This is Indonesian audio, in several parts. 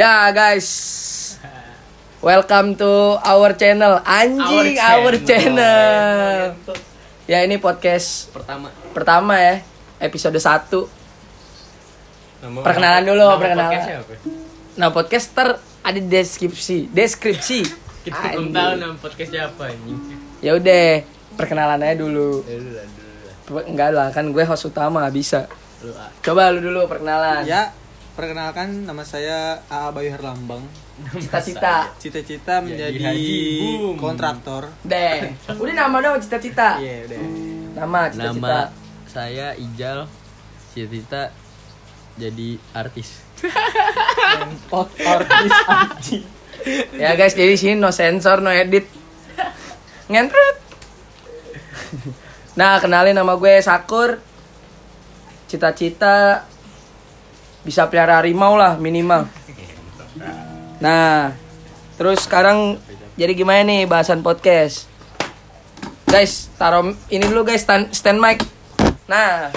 Ya guys, welcome to our channel anjing our Our channel. Ya ini podcast pertama pertama ya episode 1 nama Perkenalan dulu, nama perkenalan. podcastnya apa? Nah podcaster ada di deskripsi deskripsi. kita belum tahu nama podcastnya apa anjing Ya udah perkenalan aja dulu. Ya Enggak lah kan gue host utama nggak bisa. lu ah. Coba lu dulu perkenalan. Ya, perkenalkan nama saya AA Bayu Herlambang. Cita-cita. Cita-cita menjadi haji, boom. kontraktor. Deh. Udah nama dong cita-cita. Iya, udah. Nama cita-cita. nama saya Ijal cita-cita jadi artis Pot artis anjing. Ya guys, jadi sini no sensor, no edit. Ngentrut. Nah, kenalin nama gue Sakur. Cita-cita bisa pelihara harimau lah minimal. Nah, terus sekarang jadi gimana nih bahasan podcast? Guys, taruh ini dulu guys stand, stand mic. Nah,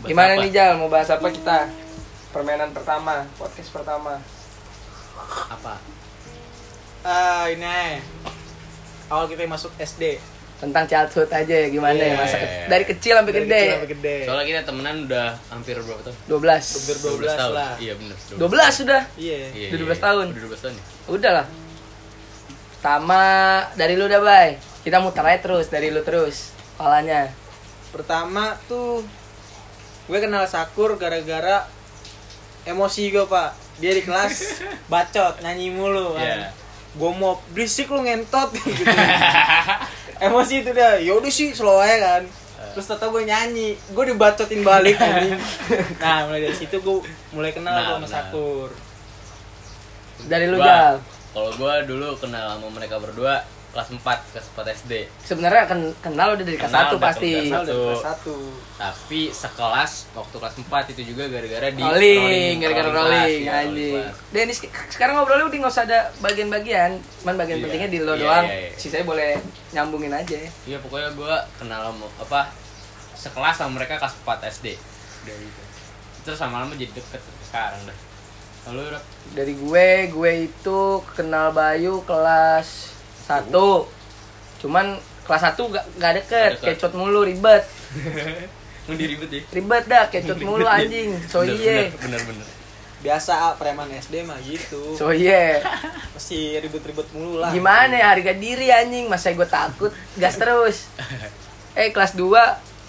Bahas gimana apa? nih Jal? Mau bahas apa kita? Permainan pertama, podcast pertama. apa Ah, ini. Awal kita masuk SD. Tentang childhood aja ya gimana ya Iya. masa ke- dari kecil sampai Dari gede kecil sampai gede. soalnya kita temenan udah hampir berapa tahun 12 Hampir 12 tahun lah. iya bener 12 sudah Iya. Iya, Udah iya, 12 iya. tahun. udah 12 tahun ya udah lah pertama dari lu dah bay kita muter aja terus dari lu terus palanya Pertama tuh gue kenal Sakur gara-gara emosi gue, Pak. Dia di kelas bacot, nyanyi mulu kan. Iya. Gue mau berisik lu ngentot gitu. emosi itu dah. Yaudah sih slow aja kan. Terus tata gue nyanyi, gue dibacotin balik. Nah, mulai dari situ gue mulai kenal Nah, sama. Sakur. dari lu Jal kalau gua dulu kenal sama mereka berdua kelas 4 kelas 4 SD sebenarnya kan kenal udah dari kelas Kenal 1 udah pasti Kenal dari Satu. kelas satu. tapi sekelas waktu kelas 4 itu juga gara-gara di rolling gara-gara rolling kelas, ya, anjing. Dennis sekarang ngobrolnya udah nggak usah ada bagian-bagian cuman bagian Iya. pentingnya di lo Iya, doang iya, iya. sisanya boleh nyambungin aja Iya pokoknya gue kenal sama apa sekelas sama mereka kelas 4 SD dari itu terus lama-lama jadi deket sekarang dah lalu dari gue gue itu kenal Bayu kelas 1 cuman kelas 1 gak, gak deket Nggak deket. kecot mulu ribet mau diribet ya ribet dah kecot mulu anjing so Bener, iye bener bener, bener. Biasa preman SD mah gitu. so iye Mesti ribet-ribet mulu lah. gimana ya harga diri anjing masa gue takut gas terus eh kelas 2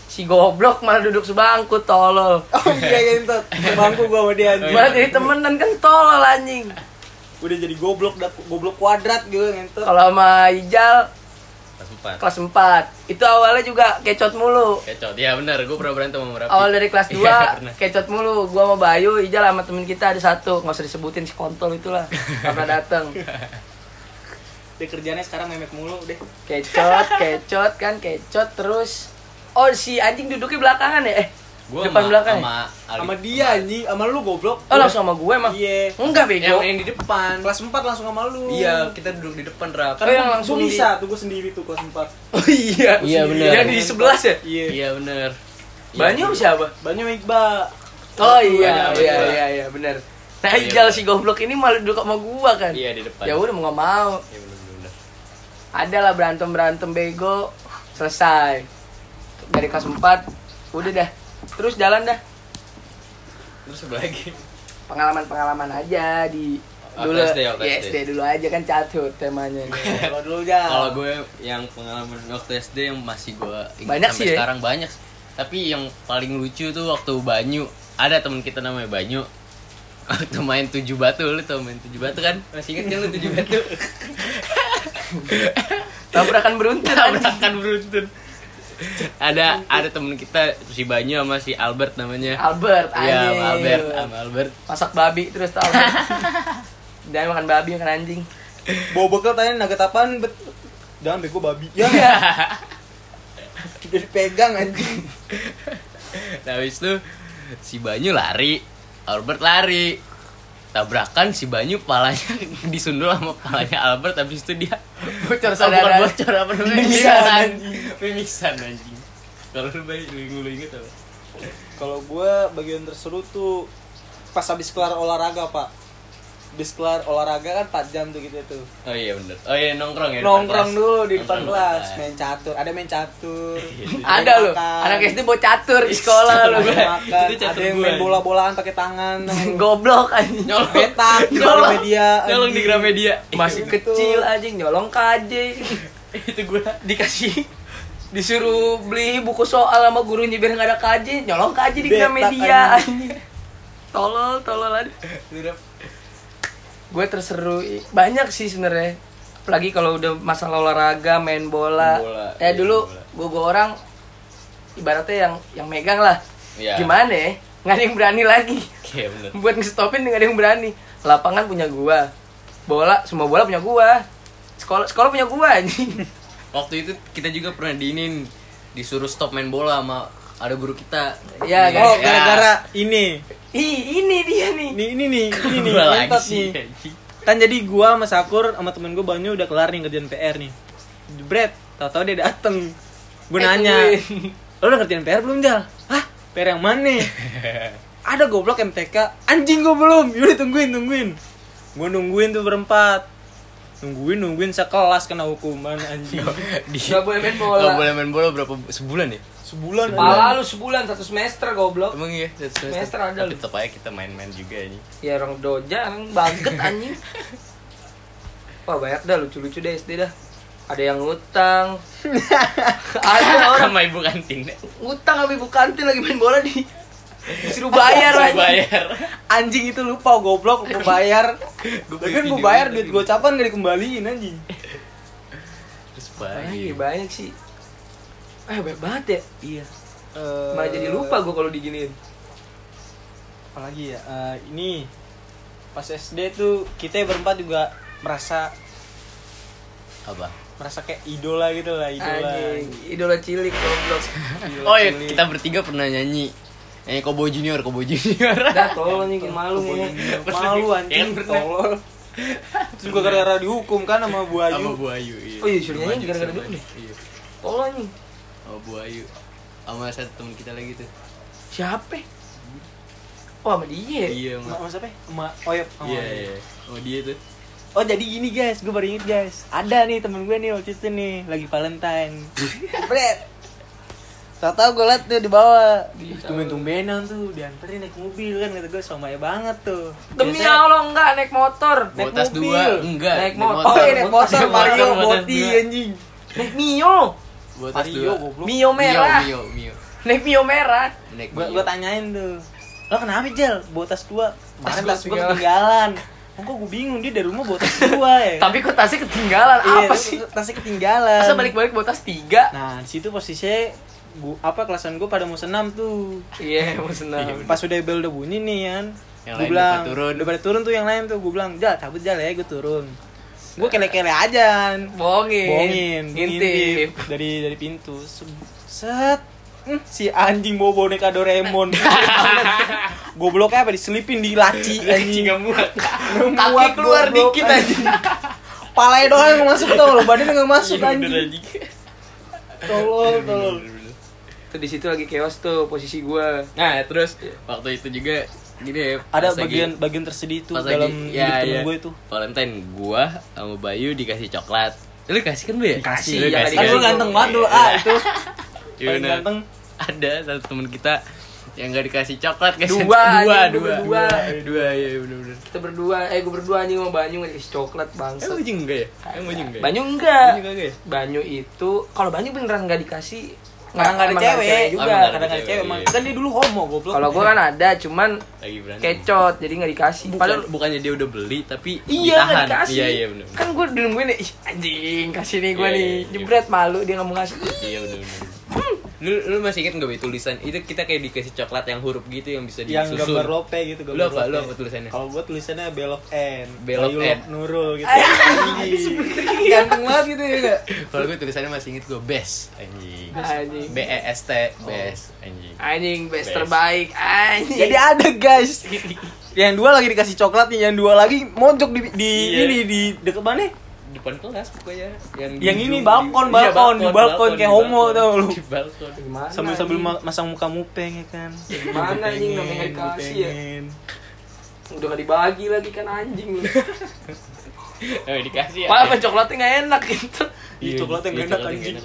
si goblok malah duduk sebangku tolol Oh iya ngentot. Bangku gua sama dia anjing. malah jadi temenan kan tolol anjing Udah jadi goblok dah goblok kuadrat gitu ngentot. kalau sama Ijal kelas 4 kelas 4 itu awalnya juga kecot mulu. Kecot ya bener gue pernah berantem sama Rapi. Awal dari kelas 2 Iya, pernah. kecot mulu. Gua sama Bayu Ijal sama temen kita ada satu. Nggak usah disebutin si kontol itulah. Karena dateng. Dia kerjanya sekarang memek mulu deh. kecot kecot kan kecot terus. Oh si anjing duduknya belakangan ya? Eh gue depan belakang ya? sama Ali. Sama dia anjing, sama lu goblok. oh langsung sama gue emang Iya. enggak yang, bego yang di depan Kelas 4 langsung sama lu. iya kita duduk di depan Rap Oh, yang langsung gua di- bisa tuh gua sendiri tuh kelas 4. oh iya Iya, bener. yang di sebelah ya Iya. iya Banyu Iya, siapa Banyak Iqbal. oh iya Banyu, iya Banyu. iya iya bener nah Iya, Ijal bener. si goblok ini malah duduk sama gua kan iya di depan ya udah mau nggak mau iya ada lah berantem berantem bego selesai dari kelas 4 udah dah terus jalan dah. Terus apa lagi? Pengalaman pengalaman aja di Waktu dulu. SD, ya, SD. Dulu aja kan childhood temanya. Kalau dulu ya. Kalau gue yang pengalaman waktu SD yang masih gue ingat Banyak sampai sih ya? sekarang banyak. Tapi yang paling lucu tuh waktu Banyu. Ada temen kita namanya Banyu. Waktu main tujuh batu lu tau main tujuh batu kan? Masih inget kan lu tujuh batu? Tabrakan beruntun. Tabrakan beruntun ada ada temen kita si Banyu sama si Albert namanya Albert iya anjing sama Albert sama Albert masak babi terus tau dia makan babi makan anjing bawa bekal tanya nugget apaan bet. Jangan bego babi. Ya. Udah dipegang anjing. nah habis itu si Banyu lari Albert lari tabrakan si Banyu palanya disundul sama palanya Albert habis itu dia bocor Oh, saudara. bocor apa namanya? Mimisan, mimisan. anjing. kalau lu baik lu lu inget apa? Kalau gua bagian terseru tuh pas habis kelar olahraga pak habis kelar olahraga kan 4 jam tuh gitu tuh Oh iya bener. Oh iya nongkrong ya. depan nongkrong kelas. dulu di depan kelas main catur ada main catur Ada loh. Anak SD bawa catur di sekolah lu. yang makan Itu catur ada yang main bola-bolaan pakai tangan Goblok anjing. Nyolong. petak di Nyolong. media Nyolong di Gramedia. Masih Gitu. kecil anjing nyolong KJ. Itu gua Dikasih disuruh beli buku soal sama gurunya biar nggak ada KJ, nyolong KJ di Gramedia anjing. Tolol, tolol aja. Gue terseru banyak sih sebenarnya. Apalagi kalau udah masalah olahraga, main bola. Bola, Ya iya, dulu gue gue orang ibaratnya yang yang megang lah. Iya. Gimana ya? Nggak ada yang berani lagi. Iya bener. Buat ngestopin nggak ada yang berani. Lapangan punya gua. Bola, semua bola punya gua. Sekolah sekolah punya gua anjing. Waktu itu kita juga pernah diinin disuruh stop main bola sama ada guru kita. Iya, Iya, oh ya. gara-gara ini Ih, ini dia nih. ini ini nih ini nih. Gua sih. nih. kan jadi gua sama Sakur sama temen gua Banyu udah kelar nih ngerjain PR nih. Jebret tau-tau dia dateng. Gue Eh, nanya lo udah ngerjain PR belum Jal? hah? PR yang mana? ada goblok MTK anjing gua belum. Yaudah tungguin tungguin. Gua nungguin tuh berempat nungguin nungguin sekelas kena hukuman anjing Di, Nggak boleh main bola. Nggak boleh main bola berapa sebulan ya? sebulan Pala lu sebulan satu semester goblok. Emang iya, satu Semester ada Tapi lu. tetap aja kita main-main juga ini. Ya orang doja, orang baget anjing. Wah banyak dah lucu-lucu deh SD dah. Ada yang ngutang. ada orang Sama ibu kantin. ngutang sama ibu kantin lagi main bola di disuruh bayar anjing. bayar. anjing itu lupa goblok gua bayar Lagi kan gua bayar duit gocapan gak dikembaliin anjing Terus Banyak, bayar. banyak sih. Eh banyak banget ya. iya Malah jadi lupa gue kalau diginiin. apalagi ya eh, ini pas SD tuh kita berempat juga merasa Apa? merasa kayak idola gitu lah idola Anjing, idola cilik goblok. Oh iya, cilik. kita bertiga pernah nyanyi. Nyanyi Kobo Junior, Kobo Junior. Dah tolong anjing malu nih. malu anjing tolol Terus juga gara-gara dihukum kan sama Bu Sama Ayu Bu Ayu. Iya. Oh iya, suruh nyanyi Maju, gara-gara maju. nih. Iya. Tolong anjing. Sama Bu Ayu. Sama satu teman kita lagi tuh. Siapa? Oh sama dia. Iya, Sama Ma. sama siapa? Sama oh iya, sama Iya, iya. Oh dia tuh. Oh jadi gini guys, gue baru inget guys Ada nih temen gue nih waktu itu nih Lagi Valentine Bret Tau-tau gue liat tuh di bawah Tumben-tumbenan tuh Dianterin naik mobil kan Kata gue somaya banget tuh Demi Biasanya Allah enggak naik motor. Naik Botas mobil. dua, enggak. Naik motor. Oh iya naik motor Naik Mario Boti anjing Naik Mio. Botas Mario dua. goblok Mio merah. Mio, Mio. Naik Mio merah. Naik Gue Mio. gue tanyain tuh Lo kenapa Jel? Bawa tas dua Kemarin tas gue ketinggalan. Oh kok gue bingung dia dari rumah bawa tas dua ya Tapi kok tasnya ketinggalan? Iya, Apa sih? Tasnya ketinggalan Masa balik-balik bawa tas tiga? Nah di situ posisinya gua, apa kelasan gue pada mau senam tuh. Iya, mau senam. pas udah bel udah bunyi nih kan. Yang gue lain bilang turun. udah pada turun tuh yang lain tuh. Gue bilang jal cabut jal ya gue turun. Gue kele-kele aja Bohongin. bohongin gua Ngintip. dari dari pintu. Se- set. Hmm, si anjing bawa boneka Doraemon. Gobloknya apa? Diselipin di laci anjing. Nggak muat. Kaki keluar goblok, dikit anjing. palanya doang yang masuk tau lo. Badannya nggak masuk Iya, anjing. anjing. tolol tolol Tuh di situ lagi chaos tuh posisi gua. Nah, terus waktu itu juga gini ya. ada pas lagi- bagian bagian tersedih tuh pas dalam lagi, hidup ya, temen ya. gue tuh Valentine gua sama Bayu dikasih coklat. Lu kasih kan Bu ya? Dikasih, Lu ya, kasih kan dikasih. gue ganteng banget dulu Iya. ah itu paling ganteng Ada satu teman kita yang gak dikasih coklat kasih Dua, dua, dua, berdua. dua, iya bener-bener. Kita berdua, eh gua berdua anjing sama Banyu ngasih coklat Eh, bangsa. Banyu enggak ya? Eh, Banyu enggak ya? Banyu enggak. Banyu ya? Banyu itu kalau Banyu beneran nggak dikasih kadang nggak ada cewek juga. Nggak kadang nggak ada cewek, emang kan dia dulu homo goblok Kalau gua kan ada, cuman kecot jadi nggak dikasih. Bukan, Padahal bukannya dia udah beli tapi Iya nggak ditahan. dikasih. Iya, iya bener. Kan gue nungguin nih, ih anjing kasih nih gue Iya, nih. iya, iya. Jebret malu dia nggak mau ngasih. Iya bener bener. Lu lu masih inget gak tulisan itu kita kayak dikasih coklat yang huruf gitu yang bisa yang disusun. gambar lope gitu Lu gambar apa? Lu lope. apa tulisannya? kalau gua tulisannya belok N Belok N. Nurul gitu ganteng banget gitu ya gak Kalau gue tulisannya masih inget gue best anjing. Anjing. B E S T best anjing. Anjing best Best. terbaik anjing. jadi ada guys yang dua lagi dikasih coklat yang dua lagi mojok di, di Iya. ini di deket mana Depan kelas pokoknya yang Yang ini balkon, di- iya, balkon, di balkon, kayak di homo balkon. tau lu. Di balkon. Gimana? sambil sambil ma- masang muka mupeng ya kan Gimana anjing namanya dikasih ya? Udah gak dibagi lagi kan anjing lu. Eh dikasih ya. Malah coklatnya gak enak gitu. Ih, coklatnya iya, nggak enak, anjing.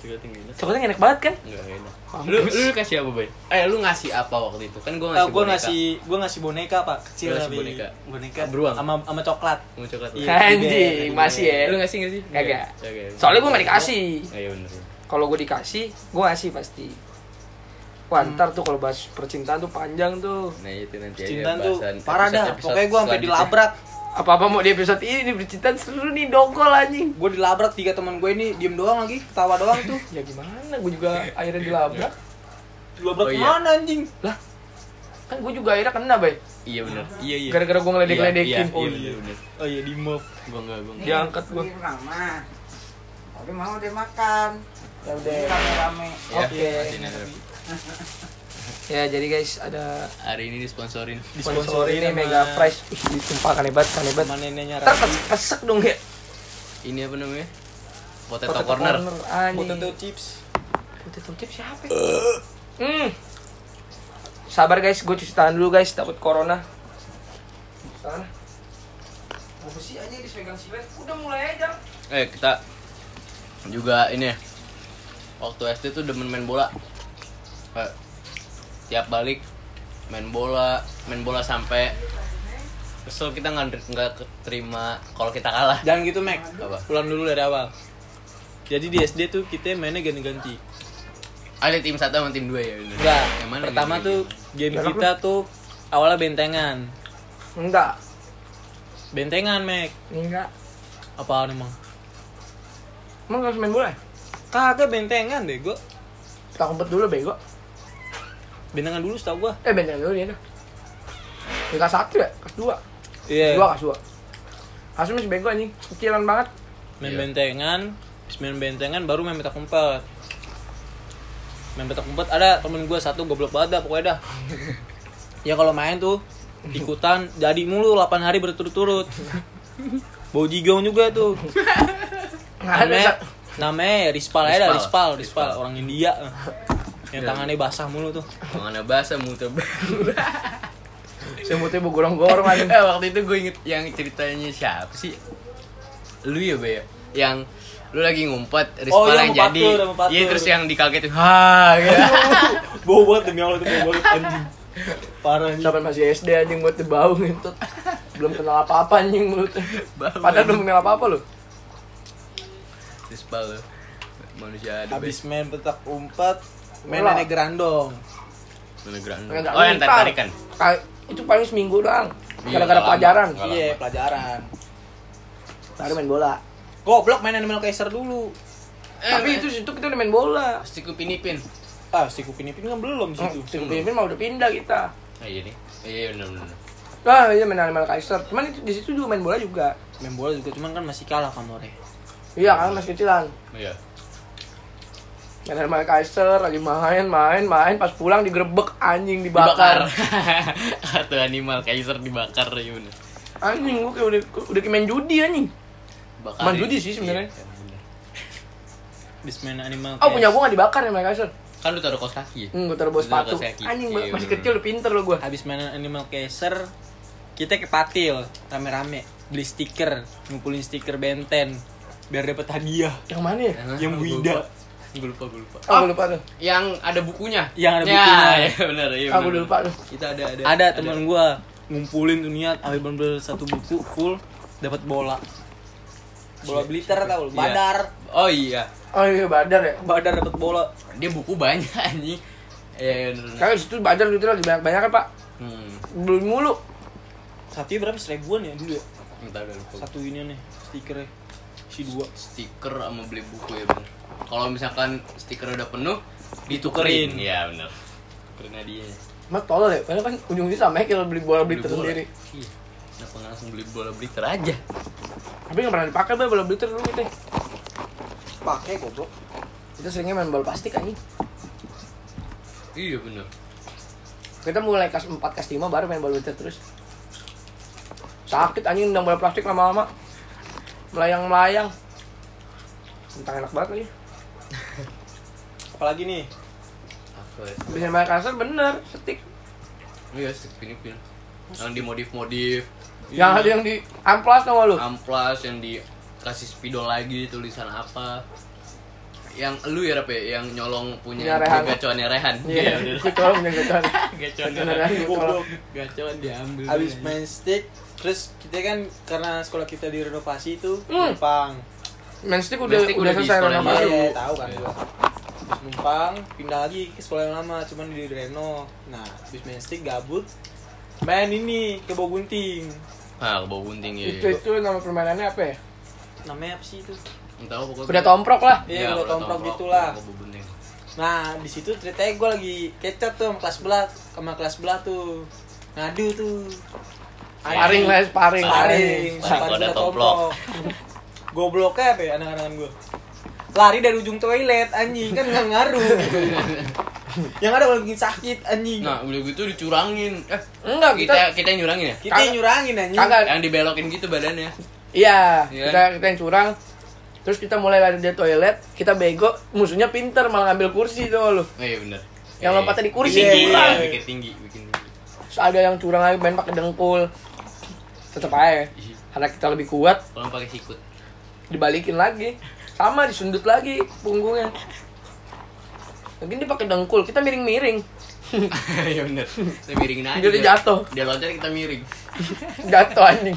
Nggak enak, Coklatnya nggak enak. Coklatnya gak enak banget kan? Enggak enak. Mampus. Lu lu kasih apa, Bay? Eh, lu ngasih apa waktu itu? Kan gua Ah, ngasih gue boneka. ngasih gue ngasih boneka pak kecil ngasih tapi boneka. boneka Beruang. sama sama coklat Mau coklat. Iya. Anjing, masih ya. Lu ngasih nggak sih? Kagak. Soalnya gue gak dikasih. Oh, iya bener. Kalau gue dikasih, gue ngasih pasti. Wah, ntar tuh kalau bahas percintaan tuh panjang tuh. Nah, itu nanti aja cintaan tuh parah dah pokoknya gue sampai dilabrak Apa-apa mau di episode ini, di percintaan seru nih, dongkol anjing. gue dilabrak tiga teman gue ini diem doang lagi ketawa doang tuh Ya gimana, gue juga akhirnya dilabrak. dilabrak Oh, iya. ke mana anjing Lah, kan gue juga akhirnya kena, bay. Iya bener. Iya iya. Gara-gara gue ngeledek-ledekin. Iya, iya, Oh, iya, iya. bener. oh iya di move Gua enggak, gua enggak. Diangkat gue. Mama. Tapi mau dia makan. Ya udah. rame-rame. Ya, Oke. Ya, jadi guys, ada Hari ini disponsorin. sponsor ini Mega Price. Ih, ditumpah kan hebat, kan hebat. neneknya pes- pesek dong ya. Ini apa namanya? Potato, Potato corner. Anjing. potato chips Potato chips siapa? ya? Hmm. Sabar guys, gue cuci tangan dulu guys, takut corona. Sana. Apa sih aja dipegang silet? Udah mulai aja. Eh, kita juga ini ya. Waktu SD tuh demen main bola. Kayak tiap balik main bola, main bola sampai kesel kita nggak nggak terima kalau kita kalah. jangan gitu Mac Apa? ulang dulu dari awal jadi di SD tuh kita mainnya ganti-ganti Ada tim satu sama tim dua ya. bener? enggak Yang mana pertama tuh game kita tuh awalnya bentengan Enggak. bentengan Mac Enggak. apaan emang Emang harus main bola? kagak bentengan deh gua Kita kumpet dulu bego. Bentengan dulu setahu gua Eh benteng dulu ya dah. Di kelas satu ya? Kelas dua? iya Dua kelas dua. Kelas masih bego anjing. Kecilan banget. main Iya. bentengan main bentengan baru main petak umpet main petak umpet ada temen gue satu goblok banget dah pokoknya dah ya kalau main tuh ikutan jadi mulu 8 hari berturut-turut bau jigong juga tuh namanya namanya Rispal aja dah Rispal. Rispal Rispal orang India yang tangannya basah mulu tuh. Tangannya basah muter Semutnya bu gorong-gorong anjing. eh waktu itu gue inget yang ceritanya siapa sih? Lu ya be? Ya? yang lu lagi ngumpet Rispal Oh, iya, yang jadi. iya terus yang dikagetin ha gitu. Bau banget demi Allah tuh bau banget anjing. Parah anjing. Sampai masih SD anjing buat bau ngentut. Belum kenal apa-apa anjing mulutnya. Bau, Padahal belum kenal apa-apa loh. Rispal lu manusia ada habis main petak umpet main Bola. nenek gerandong Beneran. Enggak, Oh yang tarik tarikan. Itu paling seminggu doang. Iya, Gara-gara pelajaran. Iya pelajaran Baru main bola. goblok main Animal Kaiser dulu Eh, Tapi itu situ kita udah main bola. pasti kupin ipin. ah si Kupin Ipin kan belum di situ Si Pimpin mah udah pindah kita. Oh, iya nih. Iya benar benar. Ah iya main Animal Kaiser. Cuman itu di situ juga main bola juga. main bola juga cuman kan masih kalah Kamore Iya kan masih kecilan. Iya. Main Animal Kaiser lagi main main main pas pulang digerebek anjing Dibakar. dibakar. Kartu animal Kaiser dibakar ya. Anjing gua kayak udah udah kayak main judi anjing. Bakar. Main judi sih sebenarnya. Iya, bener. bis main Animal Oh punya gua gak dibakar Animal Kaiser. Kan lu taruh kaos kaki. ya? Hmm, gua taruh taruh sepatu. Anjing Iya, masih kecil udah pinter lo gua. habis main Animal Kaiser kita ke Patil rame-rame beli stiker ngumpulin stiker Benten biar dapat hadiah Yang mana ya? Yang Gua Wida. Gue lupa, gue lupa. Oh, gua lupa tuh. Yang ada bukunya. Yang ada Ya, bukunya. iya benar, iya. Ah, gua benar. lupa tuh. Kita ada ada. ada teman gua ngumpulin tuh niat sampai bener satu buku full dapat bola bola blitter tau lu Iya. badar Oh iya. Oh iya Badar ya. badar dapat bola Dia buku banyak anjing. Iya, bener. Kalian situ Badar gitu lagi banyak banyak kan Pak. Hmm. Beli mulu. satunya berapa seribuan ya dulu ya Entar udah lupa. satu ini nih stikernya si dua stiker sama beli buku ya bener. Kalau misalkan stiker udah penuh, ditukerin. Iya bener. Tukerin hadiahnya. Mas tolol ya, karena kan ujung-ujungnya sama ya kalau beli bola beli Beli sendiri. Iya. Kenapa nggak langsung beli bola blitter aja? Tapi nggak pernah dipakai Bay, bola blitter dulu kita. pakai goblok Kita seringnya main bola plastik anjing. Iya bener. Kita mulai kelas 4, kelas 5 baru main bola blitter terus. Sakit anjing nendang bola plastik lama-lama. Melayang-melayang. Tentang enak banget lagi. apalagi nih Apa ya? Bisa main kasar bener, setik. Iya, stick pin pin. yang dimodif-modif Yang ada yang di amplas sama lu. amplas yang dikasih spidol lagi tulisan apa yang lu ya Rap, ya? yang nyolong punya Punya Rehan. gacoannya Rehan Iya, gacoan. gacoan gue colong. gacoan diambil Abis main stick, terus kita kan karena sekolah kita direnovasi itu Hmm. numpang. Main stick udah Main stick udah udah selesai renovasi. Iya, tahu kan Iya. gua. Terus numpang, pindah lagi ke sekolah yang lama, cuman di reno. Nah, abis main stick gabut, main ini ke bau gunting. ah bau gunting ya Itu itu nama permainannya apa ya? Namanya apa sih itu? entah pokoknya Udah tomprok lah. Iya, udah tomprok gitulah. bau gunting Nah, di situ ceritanya gue lagi kecap tuh sama kelas belah, sama kelas belah tuh. Ngadu tuh. Paring lah, paring. Paring, kalau ada tomprok. Gobloknya apa ya anak-anak gue? Lari dari ujung toilet anjing kan nggak ngaruh. yang ada malah bikin sakit anjing. nah udah gitu dicurangin eh Enggak, kita kita kita yang nyurangin ya kita yang nyurangin anjing. kagak. yang dibelokin gitu badannya Iya, Iya. kita kita yang curang. Terus kita mulai lari dari toilet, kita bego, musuhnya pinter malah ngambil kursi tuh lu. oh iya bener Yang Iya, lompatnya di iya. kursi. Bikin tinggi Iya, iya. bikin tinggi bikin tinggi Terus ada yang curang lagi main pakai dengkul. Tetep aja. Iya. Karena kita lebih kuat, kalau pakai sikut dibalikin lagi. Sama disundut lagi punggungnya. Lagi dia pakai dengkul, kita miring-miring. Iya bener Kita miringin aja Jadi jatuh. Dia loncat kita miring Jatuh anjing.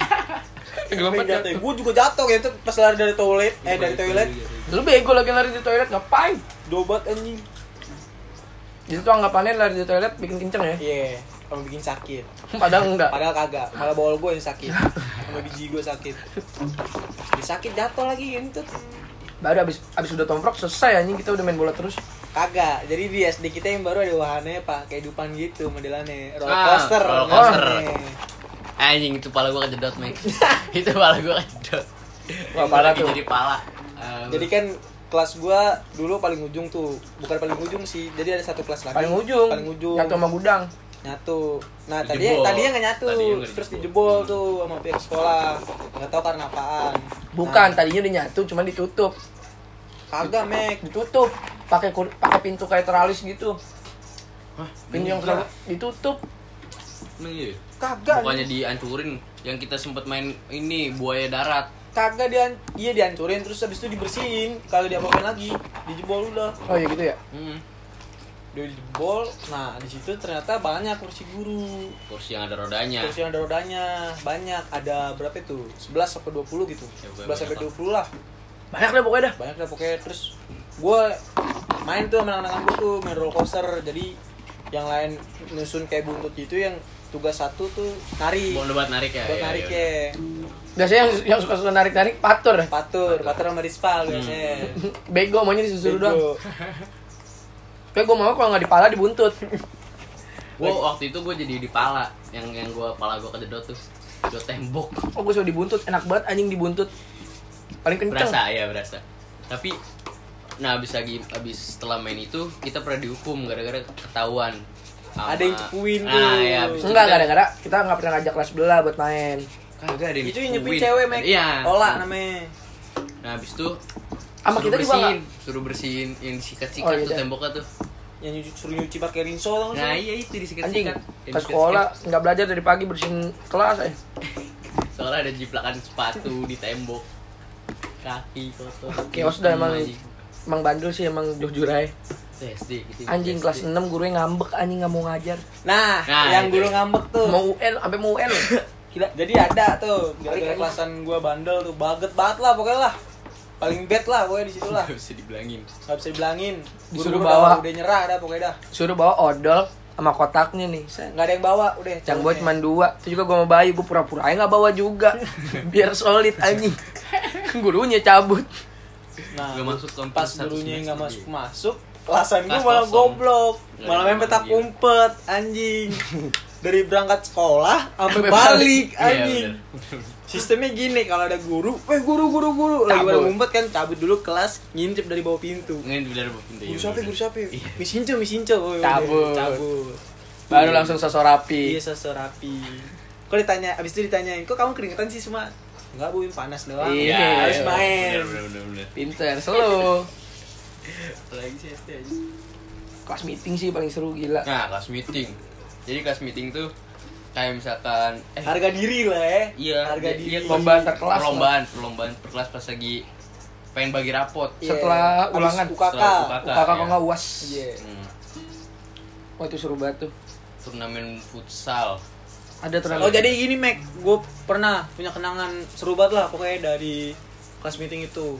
Gelombang jatuh. Gue juga jatuh gitu pas lari dari toilet, eh dari toilet. Lu bego lagi lari di toilet ngapain? Dobat anjing. Itu tuh anggapannya lari di toilet bikin kenceng ya. Iya, kalau bikin sakit. Padahal enggak. Padahal kagak, malah bawal gue yang sakit. Sama biji gue sakit. Dia sakit jatuh lagi gitu. Baru abis, abis udah tomprok selesai anjing kita udah main bola terus. Kagak. Jadi di SD kita yang baru ada wahannya Pak, kehidupan gitu modelannya. Roller Ah, coaster. roller coaster. namanya. Anjing itu pala gua kejedot Mek Itu pala gua kejedot Wah, parah Lagi tuh. Jadi pala Ah, Jadi kan kelas gua dulu paling ujung tuh. Bukan paling ujung sih. Jadi ada satu kelas lagi. Paling ujung. Paling ujung. Yang sama gudang. Nyatu nah tadi Dijebol. tadinya nggak nyatu Tadinya terus dijebol. dijebol tuh sama pihak sekolah nggak tahu karena apaan Bukan, Nah, tadinya udah nyatu cuman ditutup. kagak mek Ditutup pakai pakai pintu kayak teralis gitu. Hah? Pintu yang selalu ditutup. Emang iya? kagak Bukannya dihancurin Yang kita sempet main ini buaya darat kagak dia iya dihancurin terus habis itu dibersihin kalau diapa-apain lagi dijebol udah Oh iya gitu ya. hmm. Dia dijebol nah di situ ternyata banyak kursi guru. Kursi yang ada rodanya. Kursi yang ada rodanya banyak. Ada berapa itu? 11 sampai 20 gitu. Ya, pokoknya 11 sampai banyak 20 lah. Banyak deh pokoknya dah. banyak dah pokoknya. Terus gue main tuh sama anak-anak gue tuh main roller coaster. Jadi yang lain nyusun kayak buntut gitu yang tugas satu tuh nari. Mau buat narik ya? buat Ya, narik ya, ya. Biasanya yang yang suka suka narik narik patur. patur. Patur sama dispal biasanya. Bego maunya disuruh doang. Kayak gue mau kalau nggak dipala dibuntut. Gua waktu itu gue jadi di pala Yang yang gua pala gua kejedot tuh Kedot tembok Oh gue suruh dibuntut, enak banget anjing dibuntut. Paling kenceng. Berasa ya berasa Tapi Nah abis lagi abis setelah main itu kita pernah dihukum gara-gara ketahuan sama- Ada yang cepuin tuh. Nah, ya, Enggak, gara-gara kita nggak pernah ngajak kelas belah buat main. Kagak ada yang itu yang nyepin cepuin. cewek mek Iya. olah namanya Nah abis itu Sama kita juga bersihin, suruh bersihin yang disikat-sikat Oh, tuh iya. temboknya tuh. yang nyuci, suruh nyuci pakai rinso tau nggak Nah sih? iya itu Anjing, disikat-sikat. Ke sekolah nggak belajar dari pagi bersihin kelas eh. Soalnya ada jiplakan sepatu di tembok. Kaki kotor. Chaos dah emang. Anjing. Emang bandel sih emang jujur aja. SD gitu. Anjing SD. kelas 6 gurunya ngambek anjing nggak mau ngajar. nah, Nah, yang guru ngambek tuh Mau UN sampai mau UN. Gila. Jadi ada tuh, gara-gara Balik kelasan gua bandel tuh, baget banget lah pokoknya lah. Paling bad lah pokoknya di situ lah. Nggak bisa dibilangin. Gak bisa dibilangin. Disuruh Guru-guru bawa. Udah, udah nyerah dah pokoknya dah. Suruh bawa odol sama kotaknya nih. Set. Gak ada yang bawa udah. Yang bawa cowoknya. cuma dua. Itu juga gua sama Bayu, gua pura-pura aja nggak bawa juga. Biar solid anjing. Gurunya cabut. Nah, Nggak masuk pas gurunya nggak masuk masuk, kelasan Kelas malah goblok, Nggak malah ada main petak umpet, anjing. Dari berangkat sekolah sampai Sampai balik, Iya, anjing. Sistemnya gini, kalau ada guru, eh guru guru guru, lagi pada Cabut. ngumpet kan cabut dulu kelas, ngintip dari bawah pintu. Nggak bener bu pintu. Guru iya, siapa? Guru siapa? Iya. Misinco, misinco. Oh, iya, Cabut. Cabut. Baru langsung sosok rapi. Iya, sosok rapi. Kok ditanya, abis itu ditanyain, kok kamu keringetan sih semua? Enggak bu, ini panas doang. Iya, harus iya, main. Bener bener bener. Pinter, slow. Apalagi sih SD aja. Kelas meeting sih paling seru gila. Nah, kelas meeting. Jadi kelas meeting tuh kayak misalkan eh harga diri lah ya iya harga iya, diri iya, Lomba antar kelas lah. perlombaan perlombaan per kelas pas lagi pengen bagi rapot Iya. Setelah ulangan. UKK Setelah UKK. UKK kok ya. nggak uas iya Hmm. wah itu seru banget tuh turnamen futsal ada turnamen oh jadi gini Mac gue pernah punya kenangan seru banget lah pokoknya dari kelas meeting itu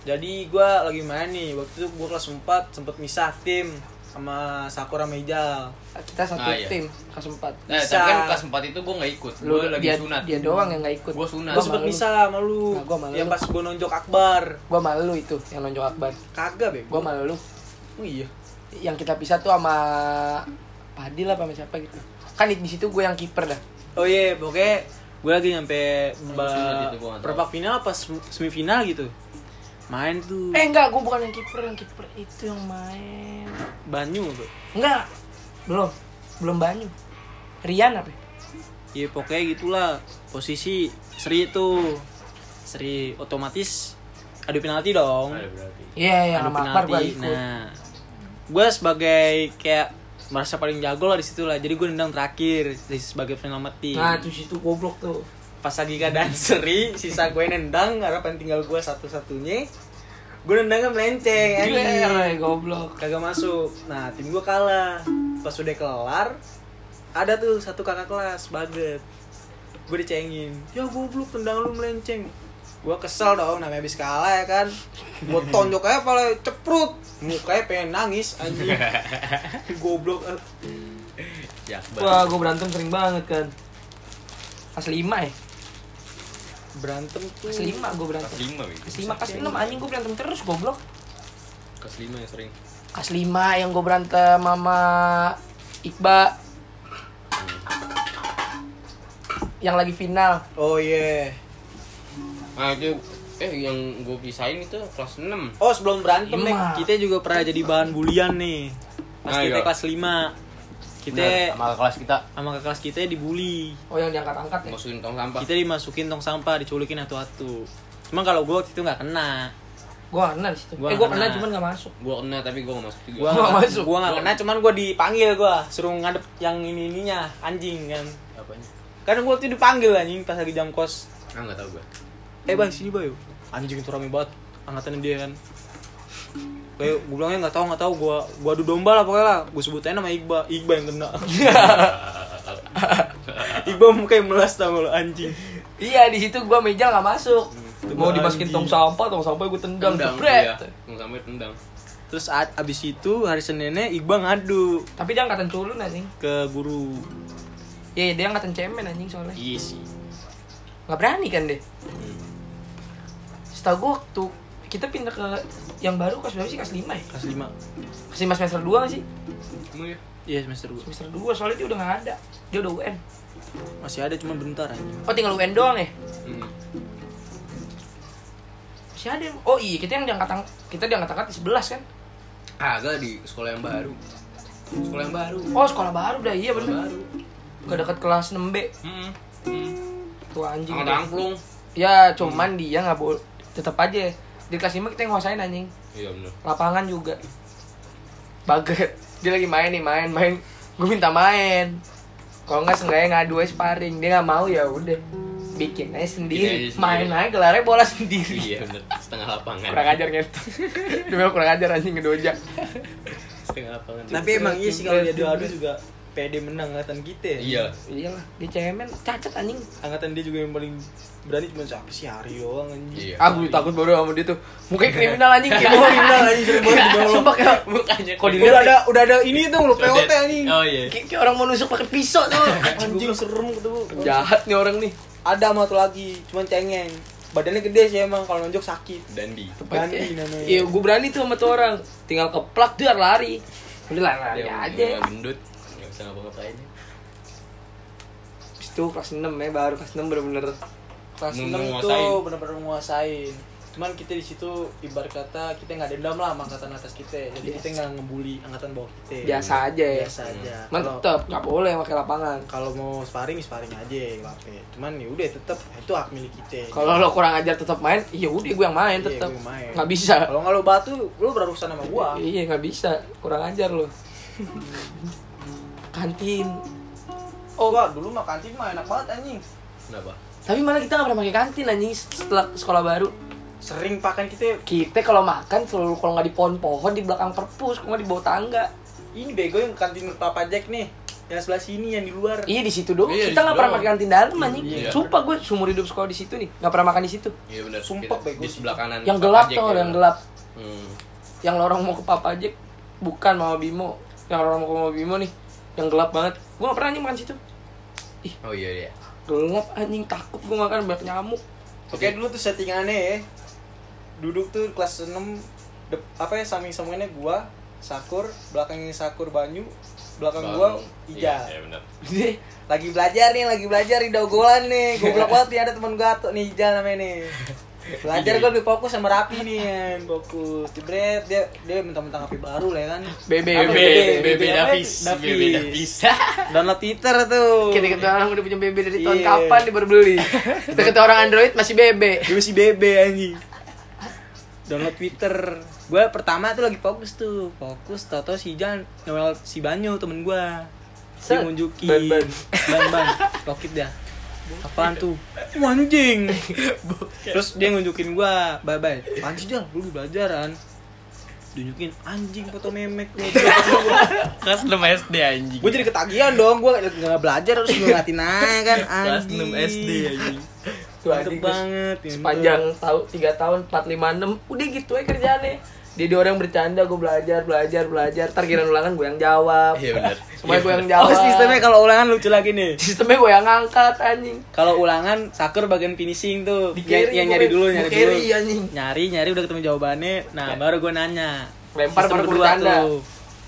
jadi gue lagi main nih waktu itu gue kelas 4 sempet misah tim sama Sakura Meijal kita satu Ah, iya. tim kelas empat. Nah Bisa. tapi kan kelas 4 itu gue nggak ikut. Lu gue lagi dia, sunat. dia doang yang nggak ikut. Gua sunat. gue Gua sempet malu. misah sama lu. Nah, gua malu. yang pas gue nonjok Akbar. Gua malu itu yang nonjok akbar. Kagak be gua malu. Oh iya. Yang kita pisah tuh sama Padil apa sama siapa gitu. Kan di situ gue yang kiper dah. Oh iya pokoknya gue lagi nyampe ba- sunat itu, gua nggak tahu. perempat final apa sem- semifinal gitu main tuh. Eh enggak gue bukan yang kiper yang kiper itu yang main. Banyu tuh enggak belum. Belum Banyu. Rian apa? Ya? ya pokoknya gitulah. Posisi Sri itu. Sri otomatis adu penalti dong. Iya yang adu sama Akbar gue penalti ikut. Nah gue sebagai kayak merasa paling jago lah di situ lah. Jadi gue nendang terakhir sebagai penyelamat tim nah tuh situ goblok tuh pas lagi keadaan seri sisa gue nendang harapan tinggal gue satu-satunya. Gue nendangnya melenceng anjing. Gila, goblok. Kagak masuk. Nah tim gue kalah. Pas udah kelar ada tuh satu kakak kelas baget. Gue dicengin ya goblok tendang lu melenceng gue kesel dong namanya habis kalah ya kan? Gue tonjok aja pala ceprut. Mukanya pengen nangis anjing. Goblok. Ya wah gue berantem sering banget kan. Kelas lima ya berantem tuh. Kelas lima gue berantem. Kelas 5 kelas lima kelas enam anjing gue berantem terus goblok. Kelas 5 yang sering. Kelas lima yang gue berantem sama Iqba. Yang lagi final. Oh iya. Nah itu eh yang gue pisahin itu kelas 6 oh sebelum berantem Lima. nih kita juga pernah jadi bahan bulian nih. Pas Ah, kita iya. kelas 5 kita Bener, sama kelas kita. sama ke kelas kita dibully. Oh yang diangkat-angkat ya? Masukin tong sampah. Kita dimasukin tong sampah diculikin atu-atu. Emang kalau gue waktu itu nggak kena. Gue kena di situ. Gua eh gue kena. kena. cuman gak masuk. Gue kena tapi gue gak masuk juga. Gua Gua nggak masuk. Gua nggak kena, cuman gue dipanggil gue suruh ngadep yang ini ininya anjing kan. apanya? Karena gue waktu itu dipanggil anjing pas lagi jam kos. ah nggak tahu gue Eh bang sini bang Anjing itu rame banget. Angkatannya dia kan. Kayak gue bilangnya nggak tahu nggak tahu. Gue gue adu domba lah pokoknya lah. Gue sebutin nama Iqbal Iqbal yang kena. Iqbal mukanya melas tau lo anjing. Iya di situ gue meja gak masuk. Itu mau dimasukin tong sampah tong sampah gue tendang tendang iya. Tong sampah tendang. Terus abis itu hari Seninnya Iqbal ngadu. Tapi dia angkatan culun anjing. Ke guru. Iya dia angkatan cemen anjing soalnya. Iya sih. Nggak berani kan deh setahu gue waktu kita pindah ke yang baru kelas berapa sih? Kelas 5 ya? Kelas 5 kelas 5 semester 2 gak sih? Emang ya iya semester 2 semester 2 soalnya dia udah gak ada. Dia udah UN masih ada cuma bentar anjing oh tinggal UN doang ya? Hmm. masih ada yang- oh iya kita yang diangkat kita diangkat angkat di 11 kan? Agak di sekolah yang baru. Sekolah yang baru. Oh sekolah baru dah iya bener. baru. Ke dekat kelas 6B hmm. hmm. tuh anjing angkat angklung ya cuman dia nggak boleh tetap aja di kelas 5 kita yang nguasain anjing. Iya bener. Lapangan juga. Baget dia lagi main nih main main. Gue minta main. Kalau nggak seenggaknya ngadu aja sparring. Dia nggak mau ya udah. Bikin aja sendiri. aja sendiri. main aja gelarnya bola sendiri. Iya bener. Setengah lapangan. Kurang ajar gitu dia memang kurang ajar anjing ngedoja setengah lapangan. Tapi emang iya sih kalau dia adu juga pede menang angkatan kita. ya. iya. Iyalah dia cemen. Cacat anjing. Angkatan dia juga yang paling berani cuma siapa sih Hari doang anjing. iya gue takut baru sama dia tuh mukanya kriminal anjing kayak Oh, kriminal anjing sering banget di bawah. sumpah kayak mukanya Kok Udah dilihat ada udah ada ini tuh lu POT anjing. oh iya kayak, orang mau nusuk pakai pisau tuh Anjing serem tuh. jahat nih orang nih Ada sama tuh lagi, cuman cengeng. Badannya gede sih emang kalau nonjok sakit. Dandi Gandhi namanya. Iya, gue berani tuh sama tuh orang. Tinggal keplak dia lari. Udah lari, lari Dia aja. gendut nggak bisa ngapa-ngapain Habis itu kelas 6 ya, baru kelas 6 bener-bener Kelas 6 itu menguasain. benar-benar menguasain. Cuman kita di situ ibarat kata kita nggak dendam lah sama angkatan atas kita. Jadi Biasa. kita nggak ngebully angkatan bawah kita. biasa aja ya. Biasa aja. Man Kalau- tetep gak boleh pakai lapangan. kalau mau sparring sparring aja pakai cuman ya udah tetap itu hak milik kita Kalau lo kurang ajar tetap main, iya udah gue yang main Iya, main. Nggak bisa. kalau nggak lo batu lo berurusan sama gua Iya nggak bisa, kurang ajar lo. Kantin. Oh. Wah, dulu mah kantin mah enak banget anjing. Kenapa? Tapi malah kita nggak pernah pakai kantin anjing setelah sekolah baru. Sering pakan kita Kita kalau makan selalu kalau nggak di pohon-pohon di belakang perpus, kalau nggak di bawah tangga. ini bego yang kantin Papa Jack nih. Yang sebelah sini yang di luar. Iya di situ doang. Iya, kita nggak pernah pakai kantin dalam anjing. Iya. Sumpah gue seumur hidup sekolah di situ nih, nggak pernah makan di situ. Iya benar. Sumpah, Kita bego Di sebelah kanan. Yang Papa gelap Jack tuh, ya, yang gelap. Hmm. Yang lorong mau ke Papa Jack, bukan Mama Bimo. Yang lorong mau ke Mama Bimo nih, yang gelap banget. Gue nggak pernah anjing makan situ. Oh iya iya. Gelap anjing takut gue makan banyak nyamuk. Oke, dulu tuh settingannya ya. Duduk tuh kelas 6 dep- apa ya samping-sampingnya gua, Sakur, belakangnya Sakur Banyu, belakang gua Ija. Iya, iya Lagi belajar nih, lagi belajar di dogolan nih. Goblok banget nih ada teman gua tuh nih Ija namanya nih. Belajar gua lebih fokus sama Rapi nih kan. Fokus. Jebret dia dia mentang-mentang HP baru lah ya kan. Bebe, Apa, Bebe, Bebe, Bebe Bebe Davis, Davis. Bebe Davis. Download Twitter tuh. kita kata orang udah punya bebe dari tahun Iya. kapan dia baru beli. Kita kata orang Android masih bebe. Dia masih bebe anjing. Download Twitter. Gue pertama tuh lagi fokus tuh. Fokus tau-tau si Jan ngewel si Banyu temen gue. Set. Dia nunjukin. Ban, ban. Ban ban. Rokit dah. Apaan tuh? Anjing. Terus dia nunjukin gue. Bye bye. Apaan sih Jal? Lu belajaran. Tunjukin anjing foto memek. Kelas 6 SD anjing. gue jadi ketagihan dong. Gue gak belajar harus ngeliatin aja kan Kelas anjing. 6 SD anjing. Tuh anjing banget. ya. sepanjang tahu tiga tahun empat lima enam udah gitu aja kerjaannya dia di orang bercanda gue belajar belajar belajar ntar kira ulangan gue yang jawab Iya benar. semuanya gue yang Oh, jawab sistemnya kalau ulangan lucu lagi nih. sistemnya gue yang ngangkat anjing Kalau ulangan sakur bagian finishing tuh. Di yang, nyari dulu, nyari dulu. anjing. Nyari, nyari udah ketemu jawabannya. Nah, baru gue nanya. Lempar Sistem baru berdua bercanda. tuh.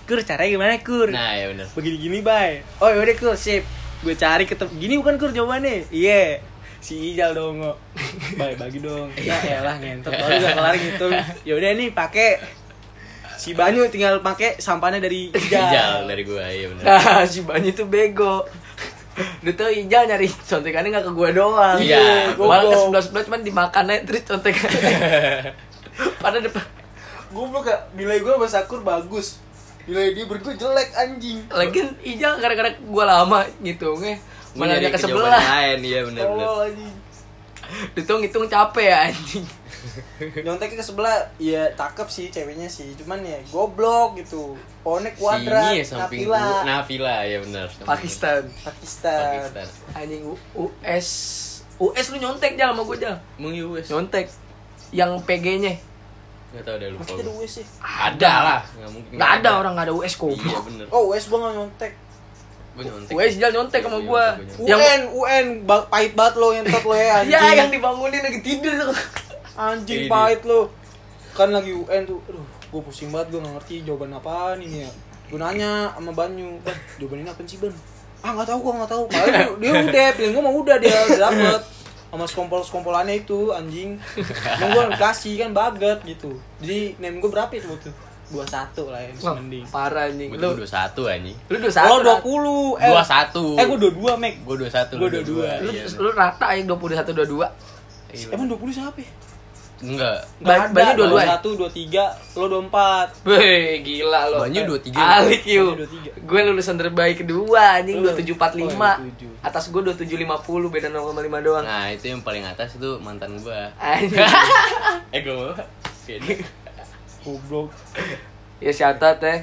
Kur, caranya gimana, Kur? Nah, ya benar. Begini-gini, bay. Oh, yaudah, Kur, sip. Gue cari ketemu. Gini bukan, Kur, jawabannya? Iya. Si Ijal dong, kok. Bay, bagi dong. Ya elah, ngentot. Baru udah kelar gitu. Yaudah nih, pakai. Si Banyu tinggal pakai sampahnya dari Ijal. Ijal dari gua, iya benar. nah si Banyu tuh bego Lu tuh Ijal nyari contekannya gak ke gue doang Iya, Malah ke sebelah-sebelah cuman dimakan aja terus contekannya Pada depan Goblok gak? Nilai gue sama Sakur bagus. Nilai dia berdua jelek anjing. Lagian Ijal gara-gara gue lama ngitungnya Gua Malah nyari dia ke sebelah lain, iya benar benar. Tolol anjing. Hitung-hitung capek ya anjing Nyonteknya ke sebelah, iya cakep sih ceweknya sih, cuman ya goblok gitu. Pohonnya kuadrat, Sini ya samping gua. Nafila, ya benar. Pakistan Pakistan. Pakistan. Anjing U- US US lu nyontek Jal sama gue Jal Emang US? Nyontek Yang PG-nya Enggak tahu deh lupa. Kita ada. US sih. Ada lah, enggak mungkin. Nggak ada orang nggak ada US kok Iya benar. Oh US gua nggak nyontek gue nyontek. Gue nyontek sama iya, gue yang UN UN pahit banget lo yang tot lo ya iya, anjing. ya yang dibangunin lagi tidur. Anjing pahit lo. Kan lagi UN tuh aduh gue pusing banget gue gak ngerti jawaban apaan ini ya. Gue nanya sama Banyu Ban jawaban ini apa sih Ban ah nggak tahu gue nggak tahu. Paling dia udah pilihan gue mau udah dia dapet. Sama sekompol sekompolannya itu anjing. Emang gue kasih kan baget gitu. Jadi name gue berapa itu tuh itu? 21 lah ya mending. Parah nih Lu 21 anjing. Lu 21. Lo puluh, eh, dua satu. Eh gua 22, Mek. Gua 21. Gua dua dua Lu, dua. lu iya, rata satu dua dua Emang 20 siapa ya? Enggak. Banyak banyak dua ya? dua. Satu dua tiga, lo dua empat. Wih gila lo. Banyak dua tiga. Alik yuk. Gue lulusan terbaik kedua, anjing dua tujuh empat lima. Atas gue dua tujuh lima puluh, beda nol koma lima doang. Nah itu yang paling atas itu mantan gue. Eh gue. Goblok. ya syatat teh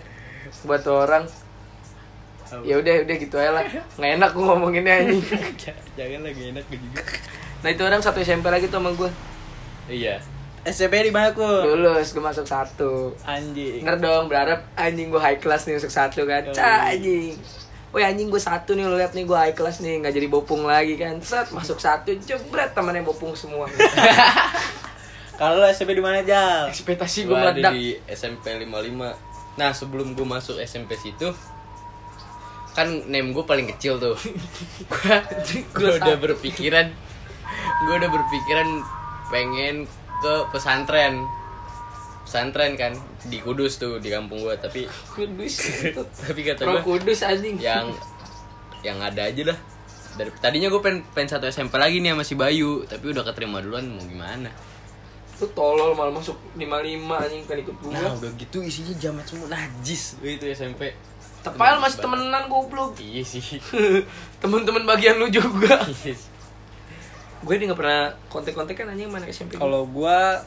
buat orang. Ya udah udah gitu aja lah. Nggak enak gue ngomonginnya anjing. Jangan lagi enak juga. Nah itu orang satu SMP lagi tuh sama gue. Iya. SMP di mana ku? Lulus gue masuk satu. Anjing. Bener dong berharap anjing gue high class nih masuk satu kan. Cah anjing. Woi anjing gue satu nih lu liat nih gue high class nih nggak jadi bopung lagi kan. Set masuk satu jebret temennya bopung semua. Kalau SMP di mana Jal? Ekspektasi gue meledak. di SMP 55. Nah, sebelum gua masuk SMP situ kan name gue paling kecil tuh. gua gua udah berpikiran gua udah berpikiran pengen ke pesantren. Pesantren kan di Kudus tuh di kampung gua, tapi Kudus. tapi kata Pro gua Kudus anjing. yang yang ada aja lah. Dari tadinya gue pengen, pengen satu SMP lagi nih sama si Bayu, tapi udah keterima duluan mau gimana? Lu tolol malah masuk 55 anjing kan ikut gua. Nah udah gitu isinya jamet semua najis itu SMP Tepal masih temenan goblok. Iya sih. Temen-temen bagian lu juga. Iya sih. gue dia nggak pernah kontek-kontek kan anjing mana SMP. Kalau gua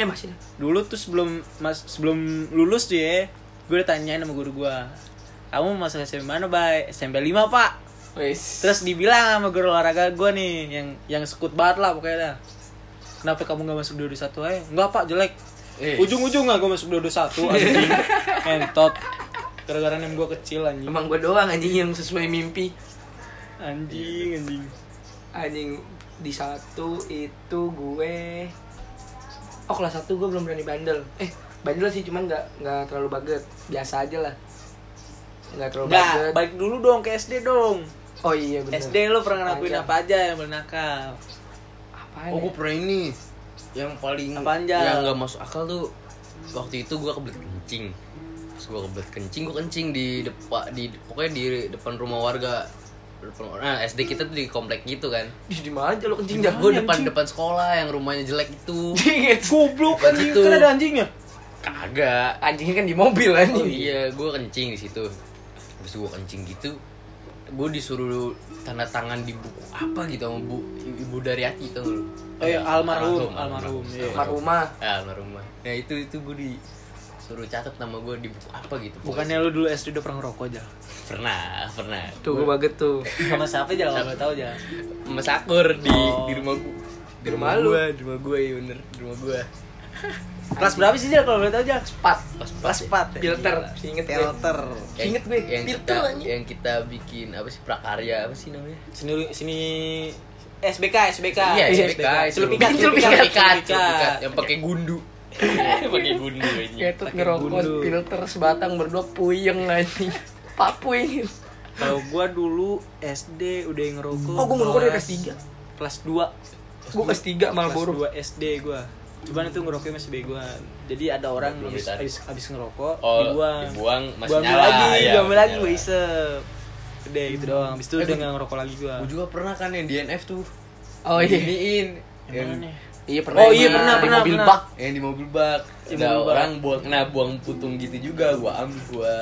eh masih dulu tuh sebelum mas sebelum lulus tuh ya, gue udah tanyain sama guru gua. Kamu masuk SMP mana, Bay? SMP 5, Pak. Wes. Terus dibilang sama guru olahraga gua nih yang yang sekut banget lah pokoknya dah. Kenapa kamu gak masuk 221 aja? Enggak, Pak, jelek. Eh. Ujung-ujung gak gue masuk 221 anjing. Entot. Gara-gara nem gua kecil anjing. emang gue doang anjing yang sesuai mimpi. Anjing, anjing. Anjing di satu itu gue Oh kelas satu gue belum berani bandel. Eh bandel sih cuman nggak nggak terlalu baget. Biasa aja lah. Nggak terlalu Enggak, baget. balik dulu dong ke SD dong. Oh iya bener. SD lu pernah ngelakuin apa aja yang bernakal? Apaan Oh, ya? gue pernah ini. Yang paling Apaan, yang nggak masuk akal tuh waktu itu gue kebelet kencing. Pas gue kebelet kencing gue kencing di depan di pokoknya di depan rumah warga. Depan, nah SD kita tuh di komplek gitu kan. Di mana aja lo kencing? Gue jangan depan depan sekolah yang rumahnya jelek itu. Goblok anjing, situ. kan ada anjingnya. kagak. Anjingnya kan di mobil oh anjing. iya gue kencing di situ. Terus gue kencing gitu. Gue disuruh tanda tangan di buku apa gitu sama bu ibu dari hati tuh lu Oh iya, almarhum, almarhum, iya. Kamar rumah. ya almarhumah nah itu itu gue disuruh catat nama gue di buku apa gitu Bukannya lu dulu SD udah pernah ngerokok aja? pernah pernah Tuh gue baget tuh. Sama siapa aja kalau nggak tahu aja. Mas Akur di Oh. di rumah gue di Rumah lu. gue di rumah gue ya bener di rumah gue Kelas berapa sih Jal kalau boleh tahu Jal? Pas Kelas 4 Filter. Inget gue. Filter. Inget gue, yang filter kita yang kita bikin apa sih prakarya apa sih namanya Sini sini SBK, SBK. iya iya, SBK celupikan, celupikan. celupikan, yang pakai gundu Iya, pakai gundu aja Ketut Pakai ngerokok filter sebatang berdua puyeng anjing. Papuing. Kalau gua dulu SD udah ngerokok. Oh, gua ngerokok dari kelas- kelas tiga. Kelas 2. Gue kelas 3 Marlboro. Kelas 2 SD gua. Cuman itu ngerokoknya masih begoan. Jadi ada orang Belum habis, habis, habis ngerokok oh dibuang. dibuang masih ambil nyala lagi, ya, gua ambil lagi gua isep. Gede gitu doang. Habis itu Eh, udah nggak ngerokok lagi gua. gue juga pernah kan yang DNF tuh Oh iya. Iniin Yang mana nih? Iya pernah. Oh, iya, yang pernah, di pernah, mobil pernah. bak. yang di mobil bak ada mobil bak. orang buang nah buang putung gitu juga gua ambil gua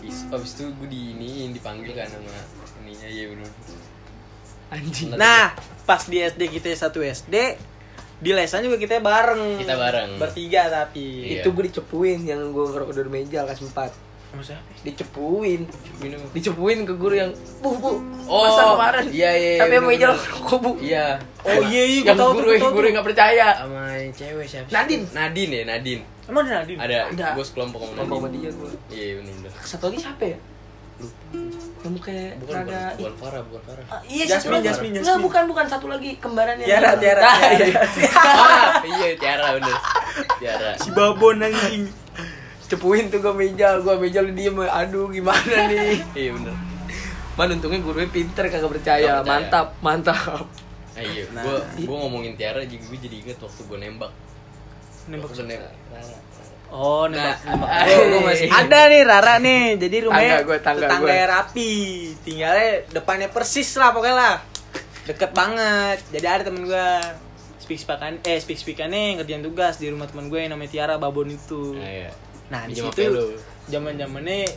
is abis itu gua di ini dipanggil kan sama ininya ya bener Anjing. Nah, pas di SD kita satu SD, di lesan juga kita bareng. Kita bareng. Bertiga tapi. Iya. Itu gue dicepuin yang gue ngerokok dari meja kelas 4 Sama siapa? Dicepuin. minum Dicepuin ke guru yang, "Bu, Bu, Oh, masa kemarin?" iya, iya, iya, Tapi yang meja ngerokok, Bu. iya Oh iya iya, yang gua tahu tuh, guru tahu guru nggak percaya. sama yang cewek siapa sih? Nadine. Nadine ya Nadine Emang ada Nadine? ada Ada. gua sekelompok sama Ngomong sama dia gue. iya bener Satu lagi siapa ya? Yang kayak bukan rada bukan, bukan Farah bukan Farah Ah, iya Jasmine. Jasmine, Nggak, Jasmine. bukan bukan satu lagi kembarannya. Tiara, Tiara, Ah, Tiara. iya. ah, iya Tiara bener Tiara Si babon anjing. Cepuin tuh gue meja, gue meja lu diem, aduh gimana nih? iya bener Man untungnya gurunya pinter kagak percaya. Percaya. Mantap, mantap. Ah, iya, Nah. gua gua ngomongin Tiara juga gue jadi inget waktu gua nembak. Nembak Waktu nembak. Oh, nembak. Nah, nembak. masih- ada nih Rara nih. Jadi rumahnya Tangga gua, tangga tetangga gua. rapi. Tinggalnya depannya persis lah pokoknya lah. Deket banget. Jadi ada temen gua speak speakan eh speak speakannya ngerjain tugas di rumah temen gue yang namanya Tiara Babon itu. Nah, iya. Nah, di situ zaman zamannya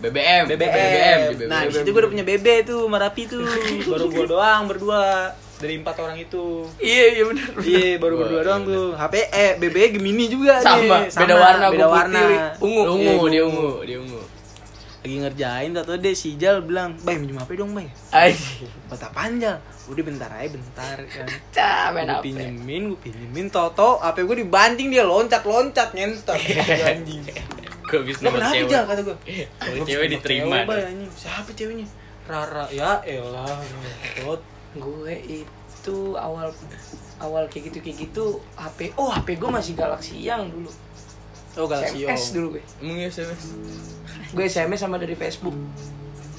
BBM, BBM. di Nah, di situ gue udah punya BB tuh, Marapi tuh. Baru gua doang berdua dari empat orang itu. Iya, iya benar. Iya, baru berdua iya doang tuh. HP eh BB Gemini juga Sama, nih. beda warna, beda warna. putih, ungu. ungu, Iya, dia ungu, dia ungu. Lagi ngerjain atau deh si Jal bilang, "Bay, minjem HP dong, Bay." Anjing. Kata panjang. Udah bentar aja, bentar kan. Cah, main Gue pinjemin, gue pinjemin, toto HP gue dibanting dia loncat-loncat nyentot anjing. Gue habis nomor kenapa cewek. Jal kata gue? Cewek diterima. Siapa ceweknya? Rara. Ya elah, nyentot. Gue itu awal awal kayak gitu kayak gitu HP oh HP gue masih Galaxy yang dulu Oh, Galaxy SMS dulu gue Emang ya SMS? gue SMS sama dari Facebook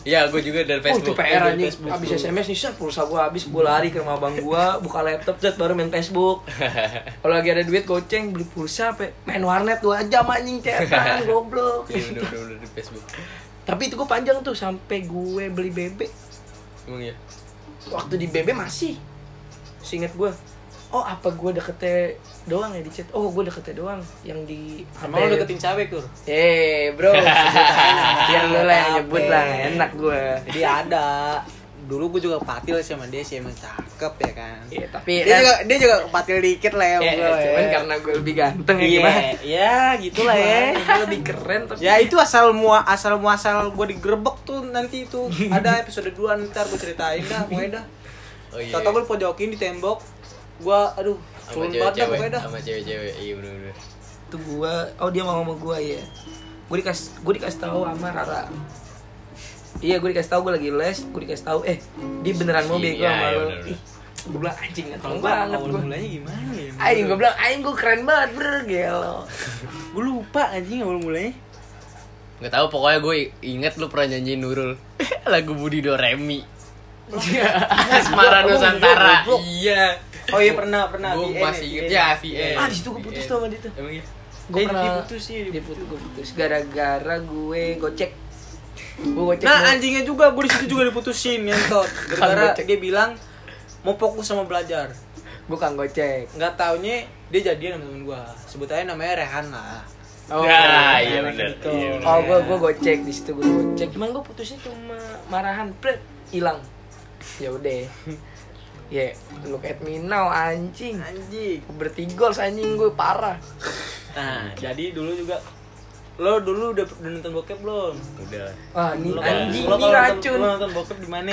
Iya, gue juga dari oh itu Facebook. PR dari anjing Facebook abis tuh. SMS nih set pulsa gue habis gue lari ke rumah abang gue buka laptop set baru main Facebook kalau lagi ada duit goceng beli pulsa apa main warnet dua jam anjing cetan goblok Iya, bener bener di Facebook. tapi itu gue panjang tuh sampai gue beli BB Emang ya? Waktu di BB masih. Seinget gue oh apa gue deketnya doang ya di chat? Oh gue deketnya doang yang di Emang lu deketin cewek kur? eh bro yang lu lah yang nyebut lah enak gue Jadi ada. Dulu gue juga patil sih sama dia sih emang cakep ya kan. Iya, tapi Dia juga dia juga patil dikit lah ya. ya, sama gue, cuman ya. karena gue lebih ganteng ya Iya, gimana ya gitulah ya. Gue lebih keren tapi Ya itu asal mua asal muasal gue digerebek tuh nanti itu ada episode 2 ntar gue ceritain dah pokoknya dah. Oh iya. Tau-tau gue dipojokin di tembok. Gua aduh sama culun banget dah cewek-cewek, pokoknya dah. sama cewek-cewek. Iya bener-bener. itu gue oh dia mau sama gue ya gue dikasih gue dikasih tahu sama Rara iya gue dikasih tahu gue lagi les gue dikasih tahu eh dia beneran mau bego Iya, sama iya, lo gue bilang anjing ngantong gua banget awal gue mulanya gimana ya? Aing gue bilang Aing gue keren banget bro gelo Gue lupa anjing awal mulanya. Gak tau pokoknya gue inget lu pernah nyanyiin Nurul lagu Budi Doremi. Asmara Nusantara. goblok. Iya. Oh iya pernah pernah. Gue VN masih inget ya VN. ah di situ gue putus tuh sama dia tuh Emang iya? gue pernah dia putus sih, gue putus gara-gara gue gocek gue gocek Nah anjingnya juga gue di situ juga diputusin. Gara-gara Kan, dia bilang mau fokus sama belajar. gue kan gocek Nggak taunya dia jadian sama temen gue. Sebut aja namanya Rehan lah. oh Ya, iya, iya bener. Gitu. Iya, bener. Oh, gue gue gocek di situ gue gocek. Cuman gue putusnya cuma marahan, pret, hilang. Ya udah. Ya, look at me now anjing. Anjing. Bertigol anjing gue parah. Nah jadi dulu juga lo dulu udah, udah nonton bokep belum? Udah. Ah, ini Lo anjing lo ini racun. Lo nonton bokep di mana?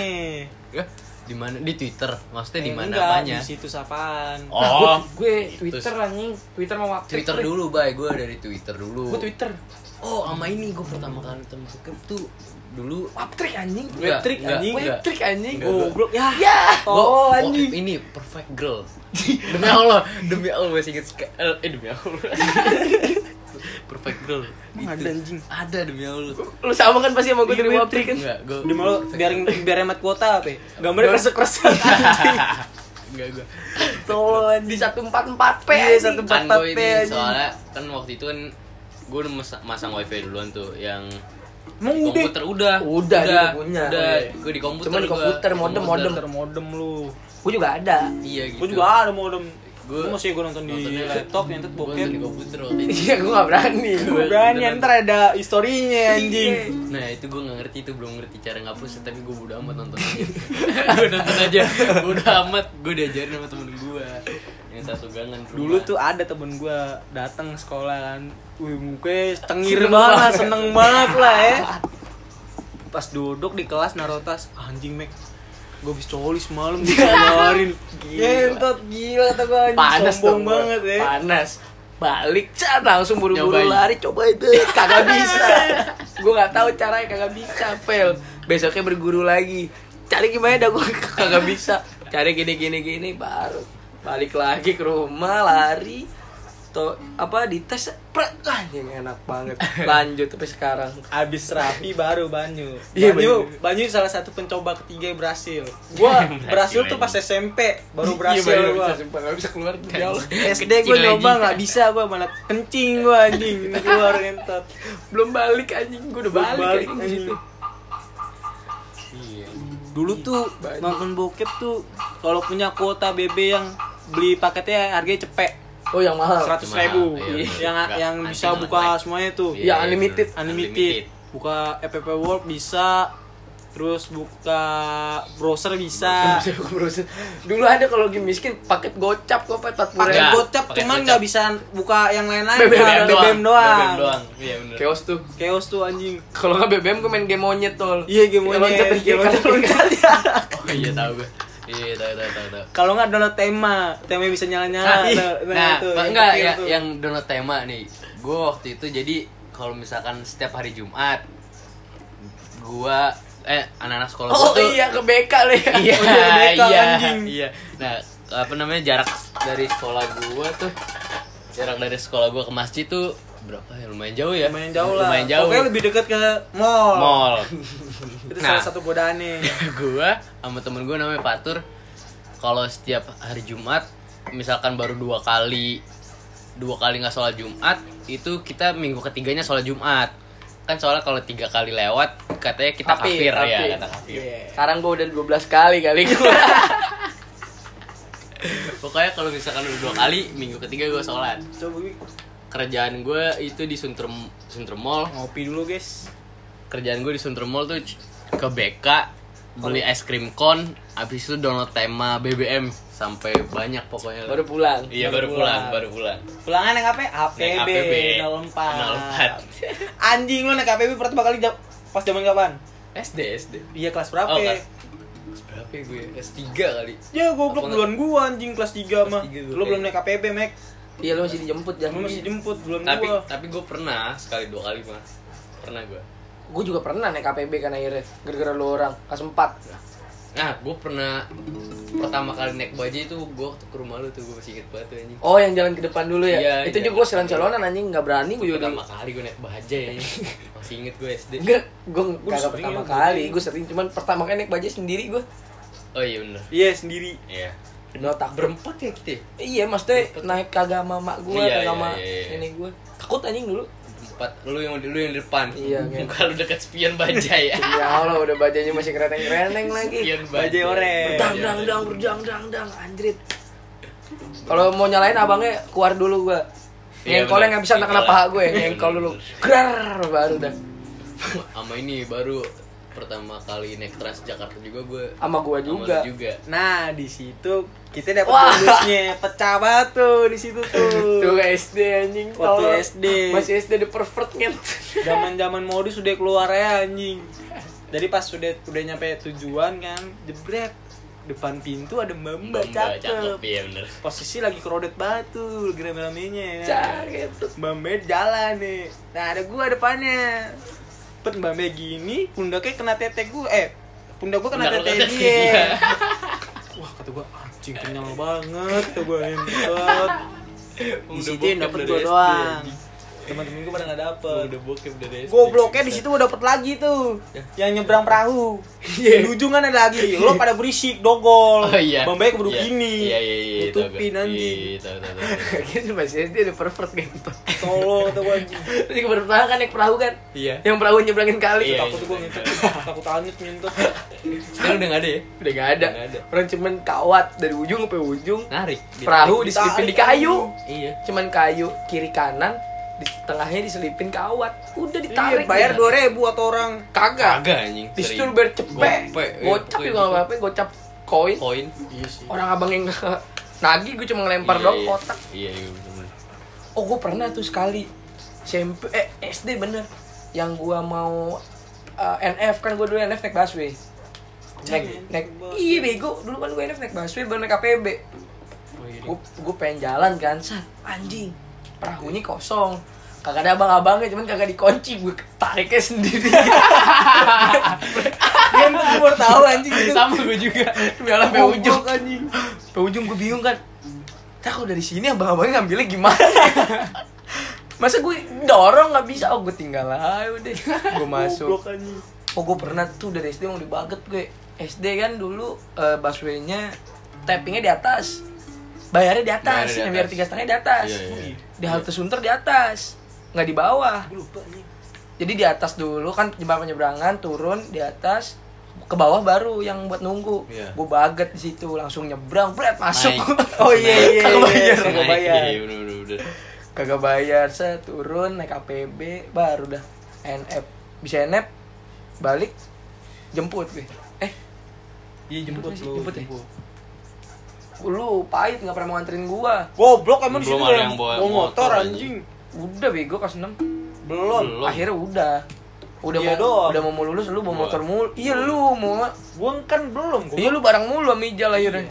Ya, di mana? Di Twitter. Maksudnya di Eh, mana enggak, apanya? Di situs apaan? Oh, Nah, gue itu. Twitter anjing, Twitter mau waktu. Twitter dulu, bay. Gue dari Twitter dulu. Gue Twitter. Oh, sama ini gue pertama kali nonton bokep tuh dulu Waptrik anjing. Enggak, anjing. Webtrick anjing. Goblok ya. Ya. Oh, anjing. ini perfect girl. demi Allah, demi Allah masih inget seka- eh demi Allah. perfect girl. Emang Gitu. ada, anjing? Ada demi Allah. Lu sama kan pasti sama gue Iya, dari. Waptrik kan? Enggak, gue Di mau biar biar hemat kuota apa? ya? Gambarnya kresek-kresek. Enggak gue. Solo di 144p. Iya, anjing. satu- Kan Empat gue ini HP aja. soalnya kan waktu itu kan gue udah mas- masang wifi duluan tuh yang Emang komputer udah Udah, dia udah punya. udah iya. gue di komputer Cuma di komputer, modem, komputer. modem. modem lu. Gue juga ada. iya gitu Gue juga ada modem. Gue masih gue nonton di laptop yang tuh gue nonton bokep. komputer waktu itu Iya, gue gak berani. Gue berani ntar ada historinya anjing. Nah itu gue gak ngerti itu belum ngerti cara ngapus tapi gue udah amat nonton aja Gue nonton aja Gue udah amat Gue diajarin sama temen gue Yang satu gangan rumah. Dulu tuh ada temen gue datang sekolah kan. Wih mukanya cengir Seneng banget, seneng banget lah ya. Pas duduk di kelas naruh tas, anjing mek. Gue habis coli semalam dikeluarin. Gentot gila kata gue anjing. Panas sombong dong, banget ya. Panas. Balik, cat langsung buru-buru lari coba itu kagak bisa. gue nggak tahu caranya kagak bisa, fail. Besoknya berguru lagi. Cari gimana dah gue kagak bisa. Cari gini gini gini baru balik lagi ke rumah lari to apa dites pret ah ini enak banget lanjut sampai sekarang Abis rapi baru Banyu. Iya, Banyu, Banyu. Banyu salah satu pencoba ketiga yang berhasil. Gua berhasil tuh pas SMP, baru berhasil Iya, gua. bisa, keluar jauh SD gue Kencing nyoba nggak bisa gua malah kencing gua anjing keluar ngentot. belum balik anjing gue udah balik, balik, anjing di anjing. situ. Iya Dulu tuh Banyak. nonton bokep tuh kalau punya kuota BB yang beli paketnya harganya cepet oh yang mahal. Seratus ribu. iya, yang Enggak, yang anjing bisa buka semuanya tuh. Iya, Ya, iya, unlimited. unlimited. Buka FPP World bisa. Terus buka browser bisa. Bisa aku browser. Dulu ada kalau lagi miskin paket gocap kok Pak, 40 pakai Ya, ribu. gocap cuman nggak bisa buka yang lain-lain BBM Cuma doang. BBM doang. BBM doang. Iya bener. Chaos tuh. chaos tuh anjing. Kalau nggak BBM gue main game monyet tol. iya game Yang monyet loncat game loncat. Ya Oh iya tau gue Iya kalau nggak download tema tema bisa nyala nyala Nah, ih, nah, nah, itu, yang enggak ya, tuh. yang download tema nih. Gue waktu itu jadi kalau misalkan setiap hari Jumat, gua eh anak-anak sekolah Oh tuh iya ke BK lu ya. iya Oh, iya, BK, iya anjing. iya. Nah apa namanya jarak dari sekolah gua tuh jarak dari sekolah gua ke masjid tuh berapa ya? Lumayan jauh ya? Lumayan jauh lah. Lumayan jauh. Pokoknya lebih dekat ke mall, mall. Itu Nah. salah satu godaannya. Gua sama temen gua namanya Fatur. Kalau setiap hari Jumat misalkan baru dua kali dua kali nggak sholat Jumat itu kita minggu ketiganya sholat Jumat. Kan soalnya kalau tiga kali lewat katanya kita kafir, ya kata kafir. Iya. Sekarang gue udah 12 kali kali. Gue. pokoknya kalau misalkan udah dua kali minggu ketiga gue sholat. Coba. Kerjaan gue itu di Suntrem Suntrem Mall ngopi dulu guys. kerjaan gue di Suntrem Mall tuh ke BK beli es krim kon abis itu download tema BBM sampai banyak pokoknya Baru pulang. iya Baru baru pulang pulang. baru pulang Pulangan naik apa? APB, APB, 04. Anjing lu naik APB pertama kali jam- pas zaman kapan? SD SD Iya kelas berapa? Oh, kelas- berapa ya gue kelas tiga kali Ya goblok duluan gua anjing kelas 3 mah. Lu belum naik APB, Mek. Iya lu masih dijemput Lu jangan. masih jemput duluan tapi gua. tapi gue pernah sekali dua kali mah pernah gue Gue juga pernah naik KPB kan akhirnya gara-gara lu orang kelas 4. nah gue pernah pertama kali naik bajai itu gue waktu ke rumah lu tuh gue masih inget banget tuh anjing Oh yang jalan ke depan dulu ya? Iya, itu iya. juga gue selan-selonan anjing nggak berani gue juga pertama kali gue naik bajai anjing masih inget gue SD Enggak, gue kagak sering pertama ya, kali, gua. gue sering cuman pertama kali naik bajai sendiri gue. oh iya bener Iya, sendiri. iya Notak berempat ya kita ya? Iya, maksudnya naik kagak sama mak gue, Iya, kagak iya, sama iya, iya. nenek gue. Takut anjing dulu. empat lu yang lu yang di depan Iya, muka lu deket spion bajai ya Ya Allah, udah bajanya masih kereneng-kereneng lagi. spion Bajai oranye. Dang dang dang berdang dang dang anjrit. Kalau mau nyalain abangnya keluar dulu gua. Iya, Ngengkolnya bener. nggak bisa kena paha gue, ngengkol dulu. Grar baru dah. sama ini baru pertama kali naik trans Jakarta juga gue Sama gua juga. juga Nah, di situ kita dapat bonusnya pecah batu di situ tuh. Tuh SD anjing. Waktu. SD. Masih SD di pervert nget. Zaman-zaman modus udah keluar ya anjing. Jadi pas sudah udah nyampe tujuan kan, jebret depan pintu ada mbak mbak Mbak, cakep. iya bener Posisi lagi kerodet batu, lagi rame-ramenya ya. Cakep. Mbak Mbak jalan nih. Nah ada gua depannya. Pet Mbak Mbak gini, pundaknya kena tete gua. Eh, pundak gua kena Pundak tete dia. dia. Wah kata gua anjing kenyang banget kata gua entot. Di situ yang dapet SD, doang. Teman-teman gua pada nggak dapet. udah bokep dari SD Gobloknya di situ gua dapet lagi tuh. Yang nyebrang perahu. Di ujung kan ada lagi. Lo pada berisik dogol. oh iya Mbak Mbak keburu Iya. gini. iya iya iya Tutupin anjing. iya tahu. Gitu masih SD udah pervert gitu. Tolong kata gua anjing. Terus baru pertama kan naik perahu kan. iya Yang perahu nyebrangin kali. Iya. Takut gua ngentot. Takut anyut ngentot. sekarang udah nggak ada ya Udah. Nggak ada. Orang cuman kawat dari ujung sampai ujung. narik Perahu diselipin di kayu. iya Cuman kayu kiri kanan di tengahnya diselipin kawat. Udah Iya, ditarik. bayar dia. 2000 atau orang. Kagak. kagak anjing Di situ bayar cepet. Iya, Gocap juga gitu. apa apa, gocap koin. koin Iya sih. Orang abang yang nagih gue cuma ngelempar Iya, doang iya. kotak. iya iya bener Oh gue pernah tuh sekali SMP eh SD bener yang gua mau uh, NF kan gue dulu NF naik busway naik naik iya bego dulu kan gue NF naik busway baru naik KPB oh iya gue gue pengen jalan kan sat anjing perahunya kosong kagak ada abang-abangnya cuman kagak dikunci gue tariknya sendiri. Dia tuh gua baru tahu anjing gitu. sama gue juga. Jalan sampai ujung. anjing. sampai ujung gue bingung kan kalau dari sini abang-abangnya ngambilnya gimana? Masa gue dorong nggak bisa. Oh gue tinggal aja udah. Gue masuk. Oh gue pernah tuh dari SD mau dibaget gue SD kan dulu eh, busway-nya tappingnya di atas. Bayarnya di atas, Bayarnya di yang biar atas. tiga setengah di atas. Iya, iya, iya. Di halte Sunter di atas nggak di bawah lupa anjing. Jadi di atas dulu kan jembatan penyeberangan turun di atas ke bawah baru yang buat nunggu Iya. gue baget di situ langsung nyebrang bret masuk Naik. Oh iya iya. Kagak iya, bayar. Kagak bayar. iya kagak bayar saya turun naik APB baru dah NF bisa NF balik jemput gue eh Iya jemput Jemput sih, lu. jemput ya? lu pahit nggak pernah mau nganterin gua Goblok emang di situ yang bawa bawa motor motor, anjing. Udah bego kelas 6 Belum. Belum. akhirnya udah udah Iya mau doang. udah mau mau lulus lu bawa Gua. motor mulu iya lu mau Gua kan belum. Gua iya lu bareng mulu sama Ijal akhirnya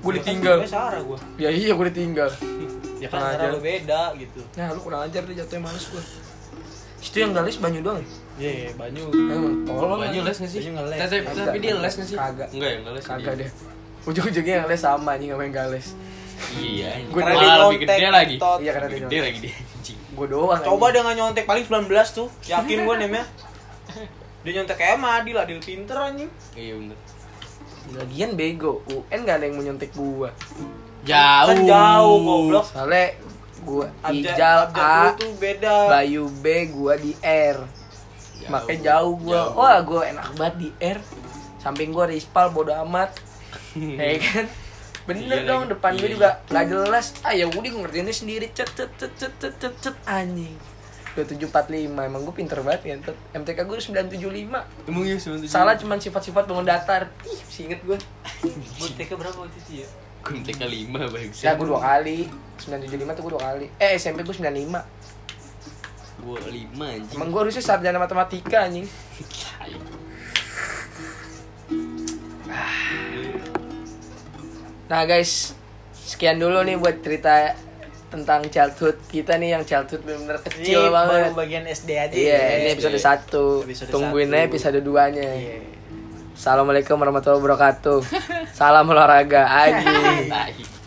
gue ditinggal Gua Sarah gua. ya iya gue ditinggal Ya kan cara lu beda gitu. nah lu kurang ajar deh jatuhnya males gua itu yang galis banyu doang ya? Iya, banyu. emang tolong Banyu les nggak sih? Banyu les. Tapi, tapi dia les nggak sih? Kagak. Enggak ya, nggak les. kagak dia. deh ujung-ujungnya yang les sama anjing sama yang gales Iya, anjing. Gua Malah lebih gede lagi. iya karena gede lagi dia anjing. gue doang Coba anjing. dia nggak nyontek paling 19 tuh. Yakin gua nemnya. Dia nyontek kayak sama Adil, Adil pinter anjing. Iya bener. lagian bego UN gak ada yang mau nyontek gua Jauh. Kan jauh goblok. soalnya gua Ijal A tuh beda. Bayu B gua di R Jauh. makanya jauh gua Jauh. wah gua enak banget di R samping gua rispal bodo amat ya kan Bener Iya dong, lagi. depan gue Iya, juga nggak jelas. Ah ya udah gue ngerjainnya sendiri. Cet cet cet cet cet cet, cet anjing. 2745 emang gue pinter banget ngentot. MTK gue 975. Emang ya sebentar. Salah cuman sifat-sifat bangun datar. Ih, masih inget gue. Buat TK berapa waktu itu ya? Gue MTK 5 bang. Ya gue dua kali. 975 tuh gue dua kali. Eh SMP gue 95. Gue 5 anjing. Emang gue harusnya sarjana matematika anjing. Nah guys, sekian dulu nih buat cerita tentang childhood kita nih yang childhood bener-bener Ini kecil baru banget. bagian SD aja. Iya, ya. ini episode SD. 1. Episode Tungguin satu. aja episode 2-nya. Iya. Assalamualaikum warahmatullahi wabarakatuh. Salam olahraga. Tai.